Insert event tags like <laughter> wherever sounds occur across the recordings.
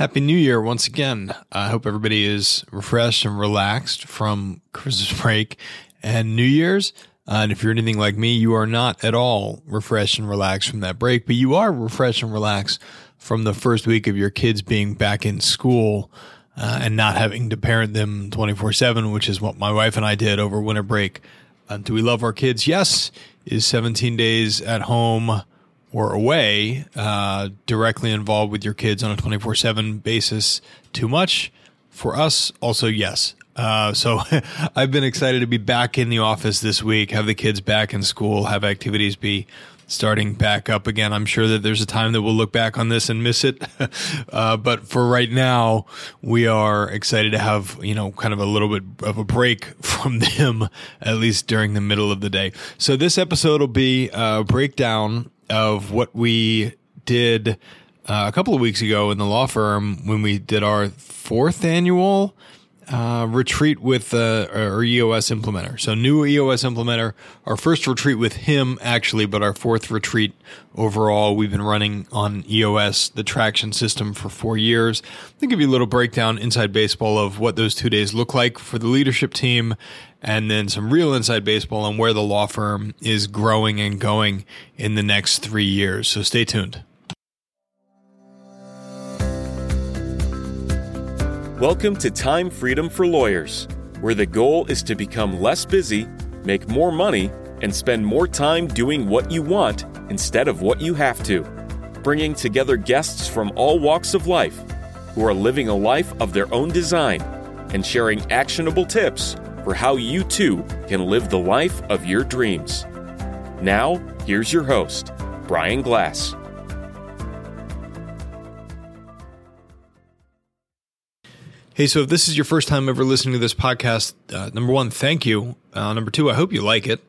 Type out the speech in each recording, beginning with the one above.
Happy New Year once again. I hope everybody is refreshed and relaxed from Christmas break and New Year's. Uh, and if you're anything like me, you are not at all refreshed and relaxed from that break, but you are refreshed and relaxed from the first week of your kids being back in school uh, and not having to parent them 24 7, which is what my wife and I did over winter break. Uh, do we love our kids? Yes. Is 17 days at home or away uh, directly involved with your kids on a 24 7 basis too much? For us, also, yes. Uh, so <laughs> I've been excited to be back in the office this week, have the kids back in school, have activities be starting back up again. I'm sure that there's a time that we'll look back on this and miss it. <laughs> uh, but for right now, we are excited to have, you know, kind of a little bit of a break <laughs> from them, at least during the middle of the day. So this episode will be a breakdown of what we did uh, a couple of weeks ago in the law firm when we did our fourth annual uh, retreat with uh, our EOS implementer. So, new EOS implementer, our first retreat with him, actually, but our fourth retreat overall. We've been running on EOS, the traction system, for four years. I'll give you a little breakdown inside baseball of what those two days look like for the leadership team, and then some real inside baseball on where the law firm is growing and going in the next three years. So, stay tuned. Welcome to Time Freedom for Lawyers, where the goal is to become less busy, make more money, and spend more time doing what you want instead of what you have to. Bringing together guests from all walks of life who are living a life of their own design and sharing actionable tips for how you too can live the life of your dreams. Now, here's your host, Brian Glass. Hey, so if this is your first time ever listening to this podcast, uh, number one, thank you. Uh, number two, I hope you like it.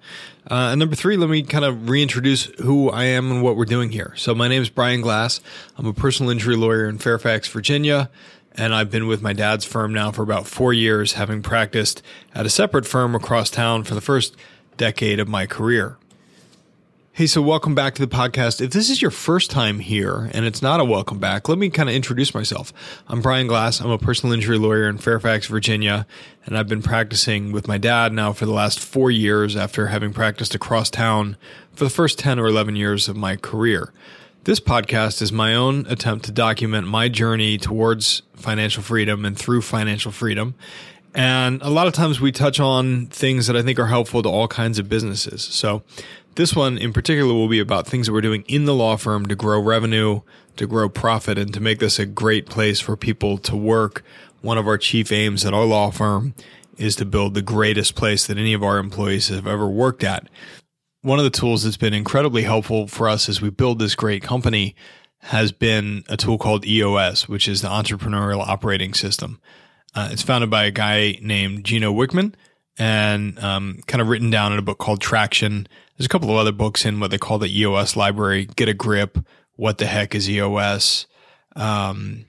Uh, and number three, let me kind of reintroduce who I am and what we're doing here. So my name is Brian Glass. I'm a personal injury lawyer in Fairfax, Virginia. And I've been with my dad's firm now for about four years, having practiced at a separate firm across town for the first decade of my career. Hey, so welcome back to the podcast. If this is your first time here and it's not a welcome back, let me kind of introduce myself. I'm Brian Glass. I'm a personal injury lawyer in Fairfax, Virginia, and I've been practicing with my dad now for the last four years after having practiced across town for the first 10 or 11 years of my career. This podcast is my own attempt to document my journey towards financial freedom and through financial freedom. And a lot of times we touch on things that I think are helpful to all kinds of businesses. So this one in particular will be about things that we're doing in the law firm to grow revenue, to grow profit, and to make this a great place for people to work. One of our chief aims at our law firm is to build the greatest place that any of our employees have ever worked at. One of the tools that's been incredibly helpful for us as we build this great company has been a tool called EOS, which is the Entrepreneurial Operating System. Uh, it's founded by a guy named Gino Wickman and um, kind of written down in a book called Traction. There's a couple of other books in what they call the EOS library. Get a grip. What the heck is EOS? Um,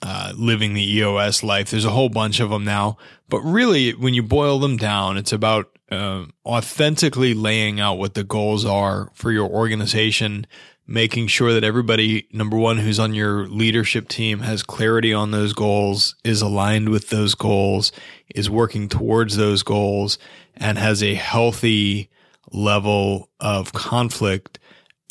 uh, living the EOS life. There's a whole bunch of them now, but really, when you boil them down, it's about uh, authentically laying out what the goals are for your organization, making sure that everybody, number one, who's on your leadership team has clarity on those goals, is aligned with those goals, is working towards those goals, and has a healthy level of conflict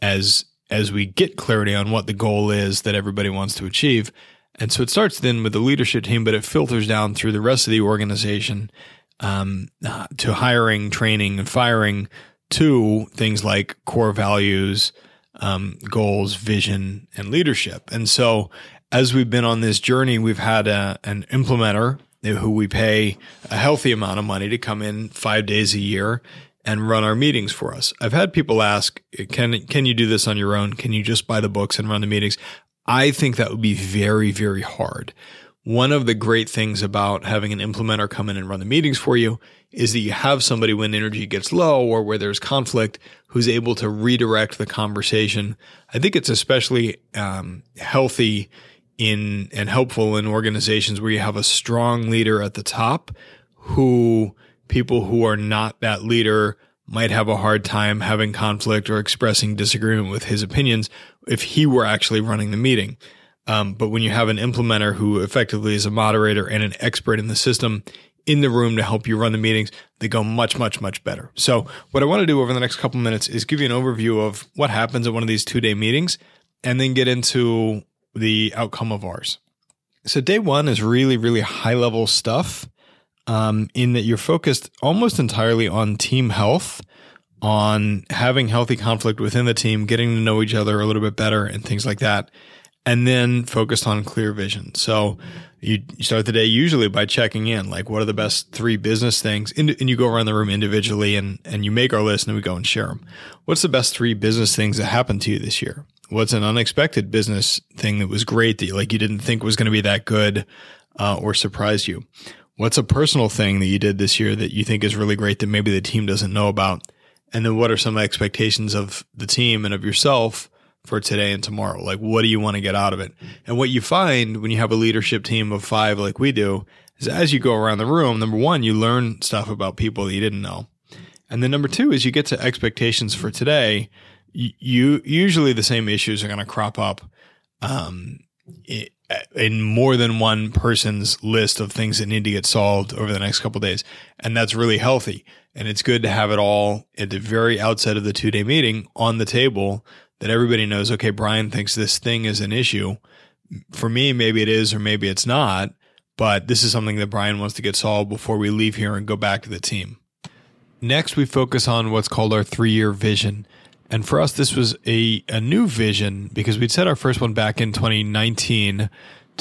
as as we get clarity on what the goal is that everybody wants to achieve. And so it starts then with the leadership team, but it filters down through the rest of the organization um, uh, to hiring, training, and firing to things like core values, um, goals, vision, and leadership. And so, as we've been on this journey, we've had a, an implementer who we pay a healthy amount of money to come in five days a year and run our meetings for us. I've had people ask, "Can can you do this on your own? Can you just buy the books and run the meetings?" I think that would be very very hard. One of the great things about having an implementer come in and run the meetings for you is that you have somebody when energy gets low or where there's conflict who's able to redirect the conversation. I think it's especially um, healthy in and helpful in organizations where you have a strong leader at the top who people who are not that leader might have a hard time having conflict or expressing disagreement with his opinions if he were actually running the meeting. Um, but when you have an implementer who effectively is a moderator and an expert in the system in the room to help you run the meetings, they go much, much, much better. So what I want to do over the next couple minutes is give you an overview of what happens at one of these two day meetings and then get into the outcome of ours. So day one is really, really high level stuff um, in that you're focused almost entirely on team health, on having healthy conflict within the team, getting to know each other a little bit better and things like that and then focused on clear vision. So you, start the day usually by checking in, like what are the best three business things, and, you go around the room individually and and you make our list and we go and share them. What's the best three business things that happened to you this year? What's an unexpected business thing that was great that you, like you didn't think was going to be that good uh, or surprised you? What's a personal thing that you did this year that you think is really great that maybe the team doesn't know about? And then what are some expectations of the team and of yourself for today and tomorrow? Like, what do you want to get out of it? And what you find when you have a leadership team of five, like we do, is as you go around the room, number one, you learn stuff about people that you didn't know. And then number two is you get to expectations for today. You, usually the same issues are going to crop up, um, in more than one person's list of things that need to get solved over the next couple days. And that's really healthy. And it's good to have it all at the very outset of the two day meeting on the table that everybody knows, okay, Brian thinks this thing is an issue. For me, maybe it is or maybe it's not, but this is something that Brian wants to get solved before we leave here and go back to the team. Next, we focus on what's called our three year vision. And for us, this was a, a new vision because we'd set our first one back in 2019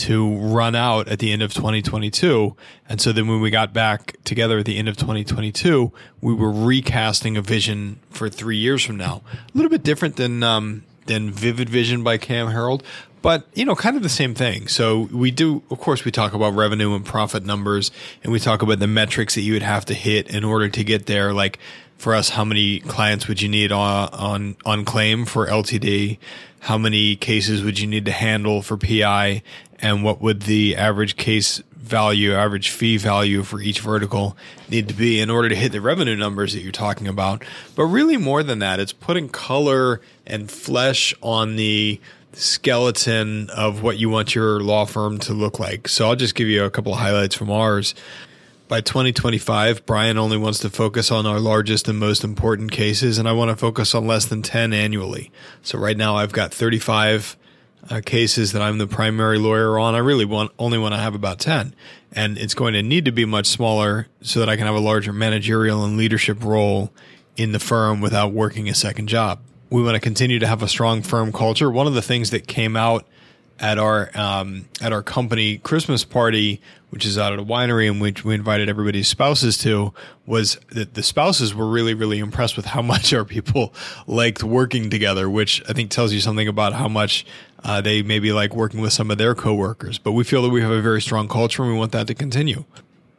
to run out at the end of 2022. And so then when we got back together at the end of 2022, we were recasting a vision for three years from now. A little bit different than, um, than Vivid Vision by Cam Herold, but you know, kind of the same thing. So we do, of course, we talk about revenue and profit numbers, and we talk about the metrics that you would have to hit in order to get there. Like for us, how many clients would you need on on, on claim for LTD? How many cases would you need to handle for PI? And what would the average case value, average fee value for each vertical need to be in order to hit the revenue numbers that you're talking about. But really, more than that, it's putting color and flesh on the skeleton of what you want your law firm to look like. So I'll just give you a couple of highlights from ours. By 2025, Brian only wants to focus on our largest and most important cases, and I want to focus on less than 10 annually. So right now I've got 35 uh, cases that I'm the primary lawyer on. I really want only want to have about 10. And it's going to need to be much smaller so that I can have a larger managerial and leadership role in the firm without working a second job. We want to continue to have a strong firm culture. One of the things that came out at our um, at our company Christmas party, which is out at a winery, and which we invited everybody's spouses to, was that the spouses were really really impressed with how <laughs> much our people liked working together, which I think tells you something about how much uh, they maybe like working with some of their coworkers. But we feel that we have a very strong culture, and we want that to continue.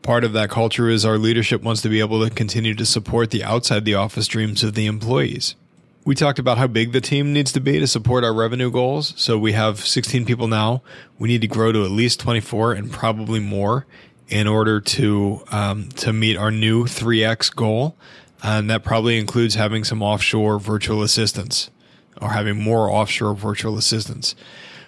Part of that culture is our leadership wants to be able to continue to support the outside the office dreams of the employees we talked about how big the team needs to be to support our revenue goals. So we have 16 people now. We need to grow to at least 24 and probably more in order to um, to meet our new 3x goal. And that probably includes having some offshore virtual assistants or having more offshore virtual assistants.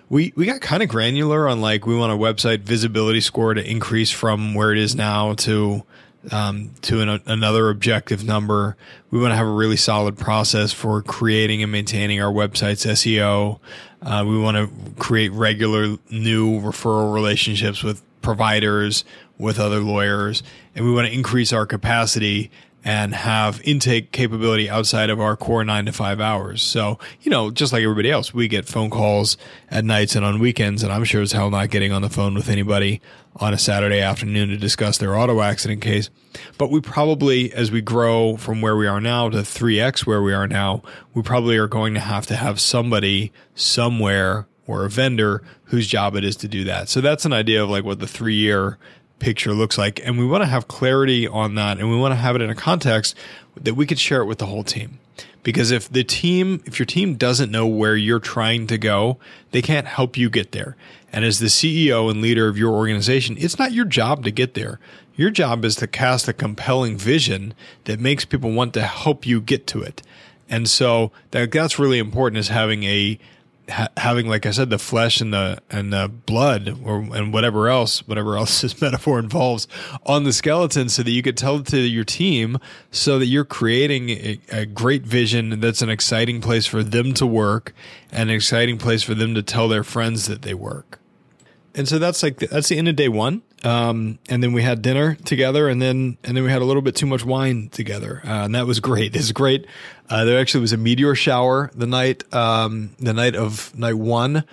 We we got kind of granular on like we want a website visibility score to increase from where it is now to um, to an, another objective number. We want to have a really solid process for creating and maintaining our website's SEO. Uh, we want to create regular new referral relationships with providers, with other lawyers, and we want to increase our capacity and have intake capability outside of our core nine to five hours. So, you know, just like everybody else, we get phone calls at nights and on weekends, and I'm sure as hell not getting on the phone with anybody on a Saturday afternoon to discuss their auto accident case. But we probably, as we grow from where we are now to 3x where we are now, we probably are going to have to have somebody somewhere or a vendor whose job it is to do that. So that's an idea of like what the three year picture looks like. And we want to have clarity on that. And we want to have it in a context that we could share it with the whole team. Because if the team, if your team doesn't know where you're trying to go, they can't help you get there. And as the CEO and leader of your organization, it's not your job to get there. Your job is to cast a compelling vision that makes people want to help you get to it. And so that, that's really important is having a ha- having, like I said, the flesh and the and the blood, or and whatever else, whatever <laughs> else this metaphor involves, on the skeleton, so that you could tell to your team, so that you're creating a, a great vision that's an exciting place for them to work, and an exciting place for them to tell their friends that they work. And so that's like that's the end of day one. Um, and then we had dinner together, and then and then we had a little bit too much wine together, uh, and that was <laughs> great. It's great. Uh, there actually was a meteor shower the night um, the night of night one,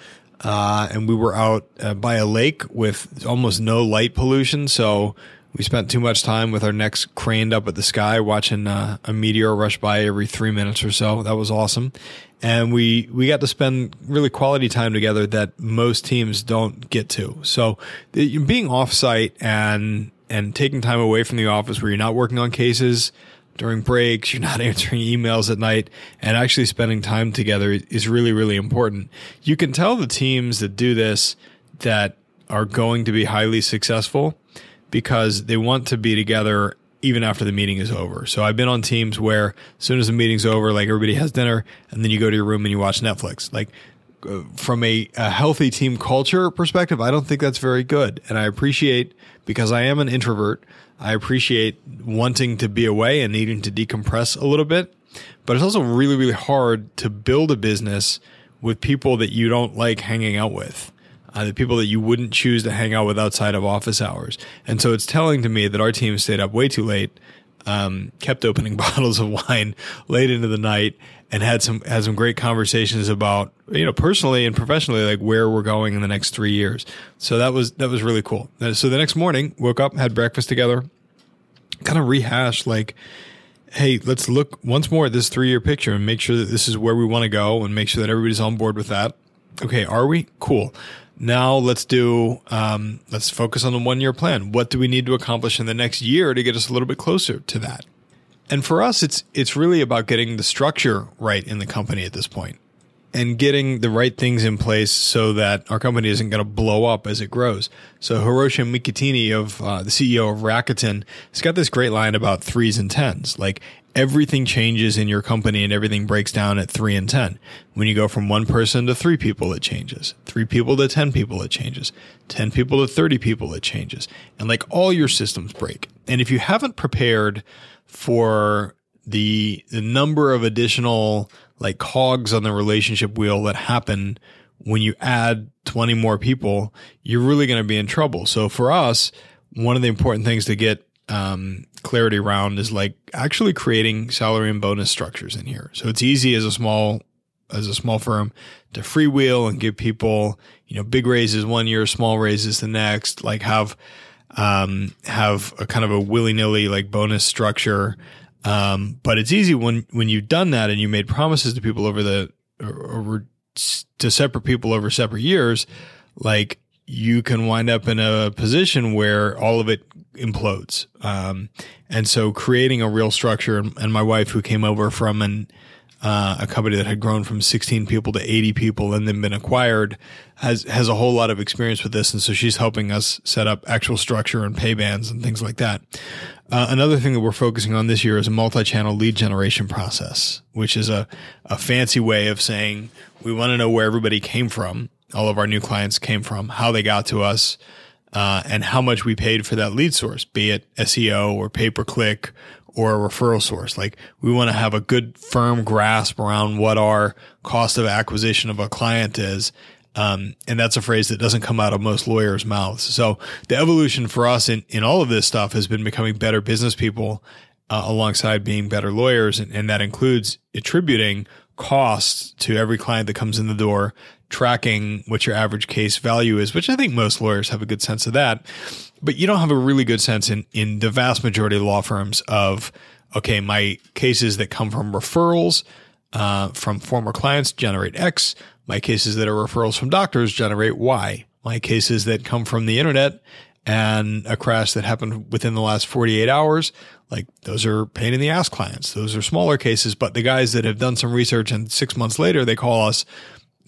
uh, and we were out uh, by a lake with almost no light pollution. So we spent too much time with our necks craned up at the sky, watching uh, a meteor rush by every three minutes or so. That was awesome, and we we got to spend really quality time together that most teams don't get to. So being offsite and and taking time away from the office where you're not working on cases during breaks, you're not <laughs> answering emails at night, and actually spending time together is really really important. You can tell the teams that do this that are going to be highly successful because they want to be together even after the meeting is over. So I've been on teams where as soon as the meeting's over, like everybody has dinner and then you go to your room and you watch Netflix. Like uh, from a, a healthy team culture perspective, I don't think that's very good. And I appreciate because I am an introvert, I appreciate wanting to be away and needing to decompress a little bit. But it's also really, really hard to build a business with people that you don't like hanging out with uh, the people that you wouldn't choose to hang out with outside of office hours. And so it's telling to me that our team stayed up way too late, um, kept opening <laughs> bottles of wine late into the night, and had some had some great conversations about you know personally and professionally like where we're going in the next three years. So that was that was really cool. So the next morning, woke up, had breakfast together, kind of rehashed like hey, let's look once more at this three year picture and make sure that this is where we want to go and make sure that everybody's on board with that. Okay, are we? Cool. Now let's do, um, let's focus on the one year plan. What do we need to accomplish in the next year to get us a little bit closer to that? And for us, it's, it's really about getting the structure right in the company at this point and getting the right things in place so that our company isn't going to blow up as it grows. So Hiroshi Mikitani of uh, the CEO of Rakuten has got this great line about threes and tens. Like everything changes in your company and everything breaks down at three and 10. When you go from one person to three people, it changes. Three people to 10 people, it changes. 10 people to 30 people, it changes. And like all your systems break. And if you haven't prepared for the, the number of additional like cogs on the relationship wheel that happen when you add 20 more people, you're really going to be in trouble. So for us, one of the important things to get um, clarity round is like actually creating salary and bonus structures in here. So it's easy as a small as a small firm to freewheel and give people, you know, big raises one year, small raises the next, like have um, have a kind of a willy nilly like bonus structure. Um, but it's easy when when you've done that and you made promises to people over the over to separate people over separate years, like you can wind up in a position where all of it implodes. Um, and so creating a real structure and, my wife who came over from an, uh, a company that had grown from 16 people to 80 people and then been acquired has, has a whole lot of experience with this. And so she's helping us set up actual structure and pay bands and things like that. Uh, another thing that we're focusing on this year is a multi-channel lead generation process, which is a, a fancy way of saying we want to know where everybody came from all of our new clients came from, how they got to us, uh, and how much we paid for that lead source, be it SEO or pay per click or a referral source. Like we want to have a good firm grasp around what our cost of acquisition of a client is. Um, and that's a phrase that doesn't come out of most lawyers' mouths. So the evolution for us in, in all of this stuff has been becoming better business people uh, alongside being better lawyers. And, and that includes attributing costs to every client that comes in the door tracking what your average case value is, which I think most lawyers have a good sense of that. But you don't have a really good sense in, in the vast majority of law firms of, okay, my cases that come from referrals uh, from former clients generate X. My cases that are referrals from doctors generate Y. My cases that come from the internet and a crash that happened within the last 48 hours, like those are pain in the ass clients. Those are smaller cases, but the guys that have done some research and six months later, they call us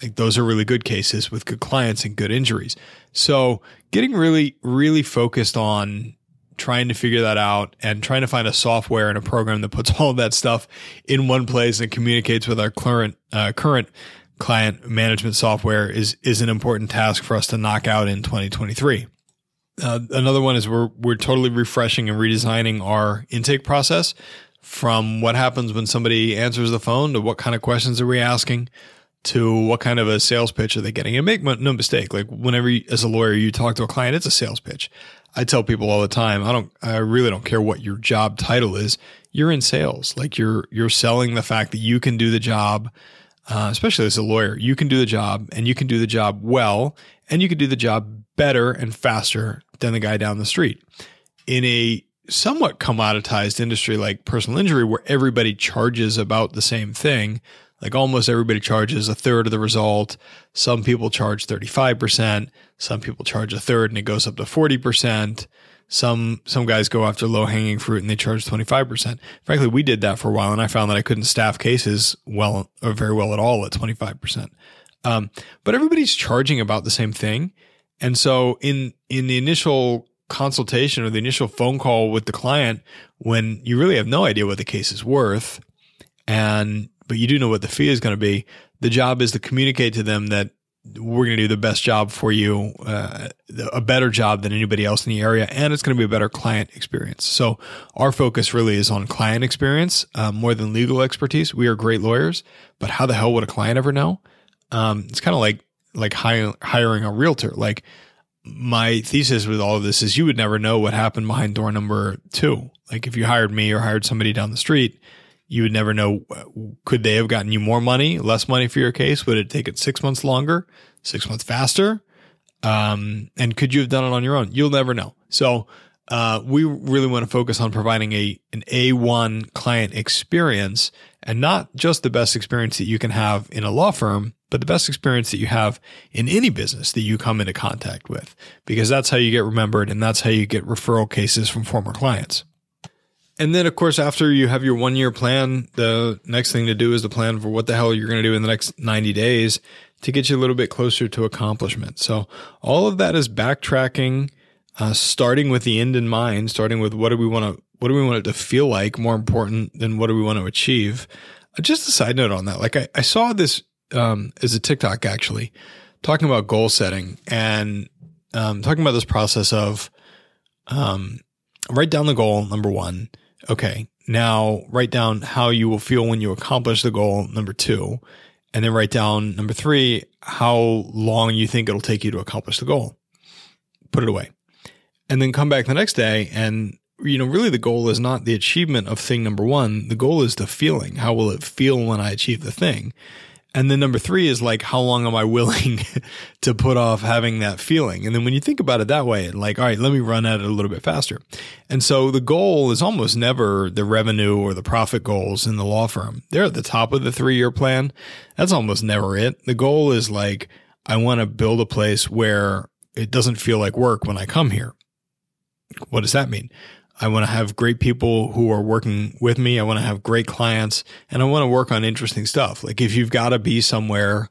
like those are really good cases with good clients and good injuries. So getting really, really focused on trying to figure that out and trying to find a software and a program that puts <laughs> all of that stuff in one place and communicates with our current, uh, current client management software is is an important task for us to knock out in 2023. Uh, another one is we're we're totally refreshing and redesigning our intake process from what happens when somebody answers the phone to what kind of questions are we asking to what kind of a sales pitch are they getting. And make no mistake, like whenever you, as a lawyer you talk to a client, it's a sales pitch. I tell people all the time, I don't, I really don't care what your job title is. You're in sales. Like you're, you're selling the fact that you can do the job, uh, especially as a lawyer, you can do the job and you can do the job well and you can do the job better and faster than the guy down the street. In a somewhat commoditized industry like personal injury, where everybody charges about the same thing, like almost everybody charges a third of the result. Some people charge 35%. Some people charge a third and it goes up to 40%. Some, some guys go after low hanging fruit and they charge 25%. Frankly, we did that for a while and I found that I couldn't staff cases well or very well at all at 25%. Um, but everybody's charging about the same thing. And so in, in the initial consultation or the initial phone call with the client, when you really have no idea what the case is worth and but you do know what the fee is going to be. The job is to communicate to them that we're going to do the best job for you, uh, a better job than anybody else in the area, and it's going to be a better client experience. So our focus really is on client experience uh, more than legal expertise. We are great lawyers, but how the hell would a client ever know? Um, it's kind of like like hiring hiring a realtor. Like my thesis with all of this is you would never know what happened behind door number two. Like if you hired me or hired somebody down the street, you would never know. Could they have gotten you more money, less money for your case? Would it take it six months longer, six months faster? Um, and could you have done it on your own? You'll never know. So, uh, we really want to focus on providing a an A1 client experience and not just the best experience that you can have in a law firm, but the best experience that you have in any business that you come into contact with, because that's how you get remembered and that's how you get referral cases from former clients. And then, of course, after you have your one year plan, the next thing to do is the plan for what the hell you're going to do in the next 90 days to get you a little bit closer to accomplishment. So, all of that is backtracking, uh, starting with the end in mind, starting with what do we want to, what do we want it to feel like more important than what do we want to achieve. Uh, just a side note on that. Like, I, I saw this um, as a TikTok actually talking about goal setting and um, talking about this process of um, write down the goal, number one Okay. Now write down how you will feel when you accomplish the goal, number two. And then write down number three, how long you think it'll take you to accomplish the goal. Put it away. And then come back the next day and you know, really the goal is not the achievement of thing number one. The goal is the feeling. How will it feel when I achieve the thing? And then number three is like, how long am I willing <laughs> to put off having that feeling? And then when you think about it that way, like, all right, let me run at it a little bit faster. And so the goal is almost never the revenue or the profit goals in the law firm. They're at the top of the three year plan. That's almost never it. The goal is like, I want to build a place where it doesn't feel like work when I come here. What does that mean? I want to have great people who are working with me. I want to have great clients and I want to work on interesting stuff. Like if you've got to be somewhere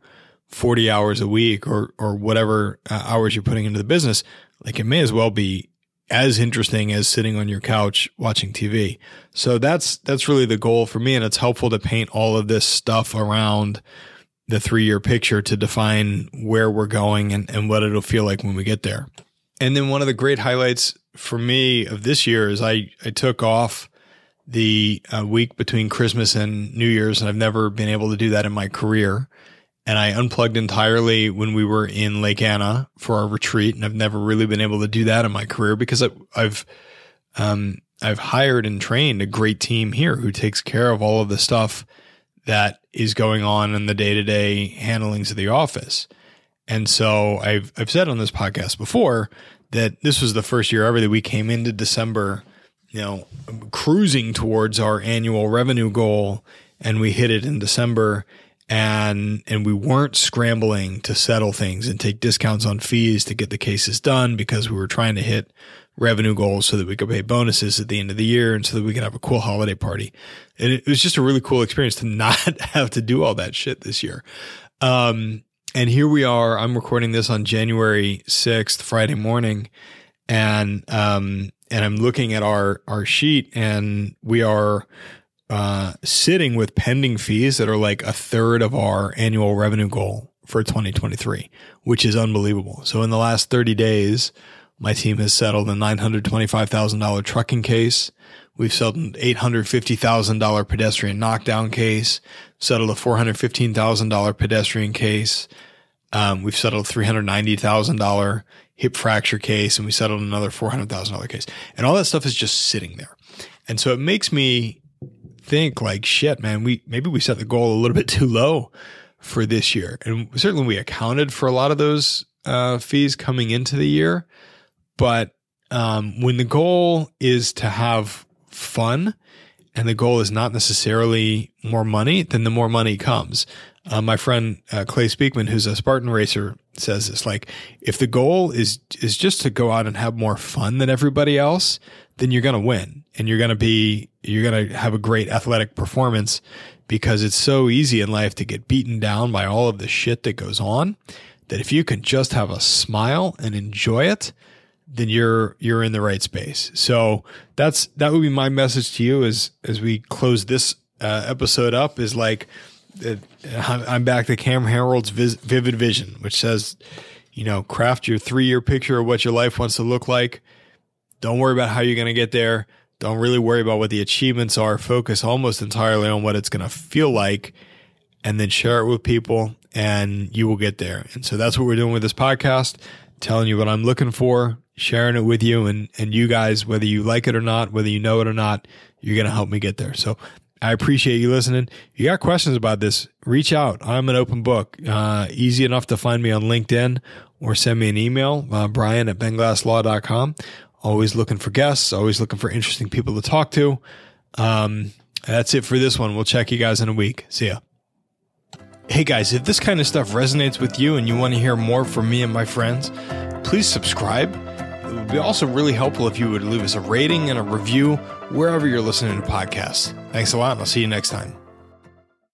40 hours a week or, or whatever uh, hours you're putting into the business, like it may as well be as interesting as sitting on your couch watching TV. So that's, that's really the goal for me. And it's helpful to paint all of this stuff around the three year picture to define where we're going and, and what it'll feel like when we get there. And then one of the great highlights for me of this year is I, I took off the uh, week between Christmas and New Year's, and I've never been able to do that in my career. And I unplugged entirely when we were in Lake Anna for our retreat, and I've never really been able to do that in my career because I, I've um, I've hired and trained a great team here who takes care of all of the stuff that is going on in the day to day handlings of the office. And so I've I've said on this podcast before that this was the first year ever that we came into December, you know, cruising towards our annual revenue goal and we hit it in December and and we weren't scrambling to settle things and take discounts on fees to get the cases done because we were trying to hit revenue goals so that we could pay bonuses at the end of the year and so that we could have a cool holiday party. And it was just a really cool experience to <laughs> not have to do all that shit this year. Um, and here we are. I'm recording this on January 6th, Friday morning, and um, and I'm looking at our our sheet, and we are uh, sitting with pending fees that are like a third of our annual revenue goal for 2023, which is unbelievable. So in the last 30 days, my team has settled a $925,000 trucking case. We've settled an $850,000 pedestrian knockdown case, settled a $415,000 pedestrian case. Um, we've settled a $390,000 hip fracture case and we settled another $400,000 case. And all that stuff is just sitting there. And so it makes me think like, shit, man, we, maybe we set the goal a little <laughs> bit too low for this year. And certainly we accounted for a lot of those, uh, fees coming into the year. But, um, when the goal is to have fun and the goal is not necessarily more money, then the more money comes. Uh, my friend uh, Clay Speakman, who's a Spartan racer, says it's like if the goal is is just to go out and have more fun than everybody else, then you're going to win and you're going to be you're going to have a great athletic performance because it's so easy in life to get beaten down by all of the shit that goes on that if you can just have a smile and enjoy it, then you're you're in the right space. So that's that would be my message to you as as we close this uh, episode up is like I'm back to Cam Herold's vivid vision, which says, you know, craft your three year picture of what your life wants to look like. Don't worry about how you're going to get there. Don't really worry about what the achievements are. Focus almost entirely on what it's going to feel like and then share it with people and you will get there. And so that's what we're doing with this podcast, telling you what I'm looking for, sharing it with you and, and you guys, whether you like it or not, whether you know it or not, you're going to help me get there. So I appreciate you listening. If you got questions about this, reach out. I'm an open book. Uh, easy enough to find me on LinkedIn or send me an email, uh, brian at benglasslaw.com. Always looking for guests, always looking for interesting people to talk to. Um, that's it for this one. We'll check you guys in a week. See ya. Hey guys, if this kind of stuff resonates with you and you want to hear more from me and my friends, please subscribe it would be also really helpful if you would leave us a rating and a review wherever you're listening to podcasts. Thanks a lot, and I'll see you next time.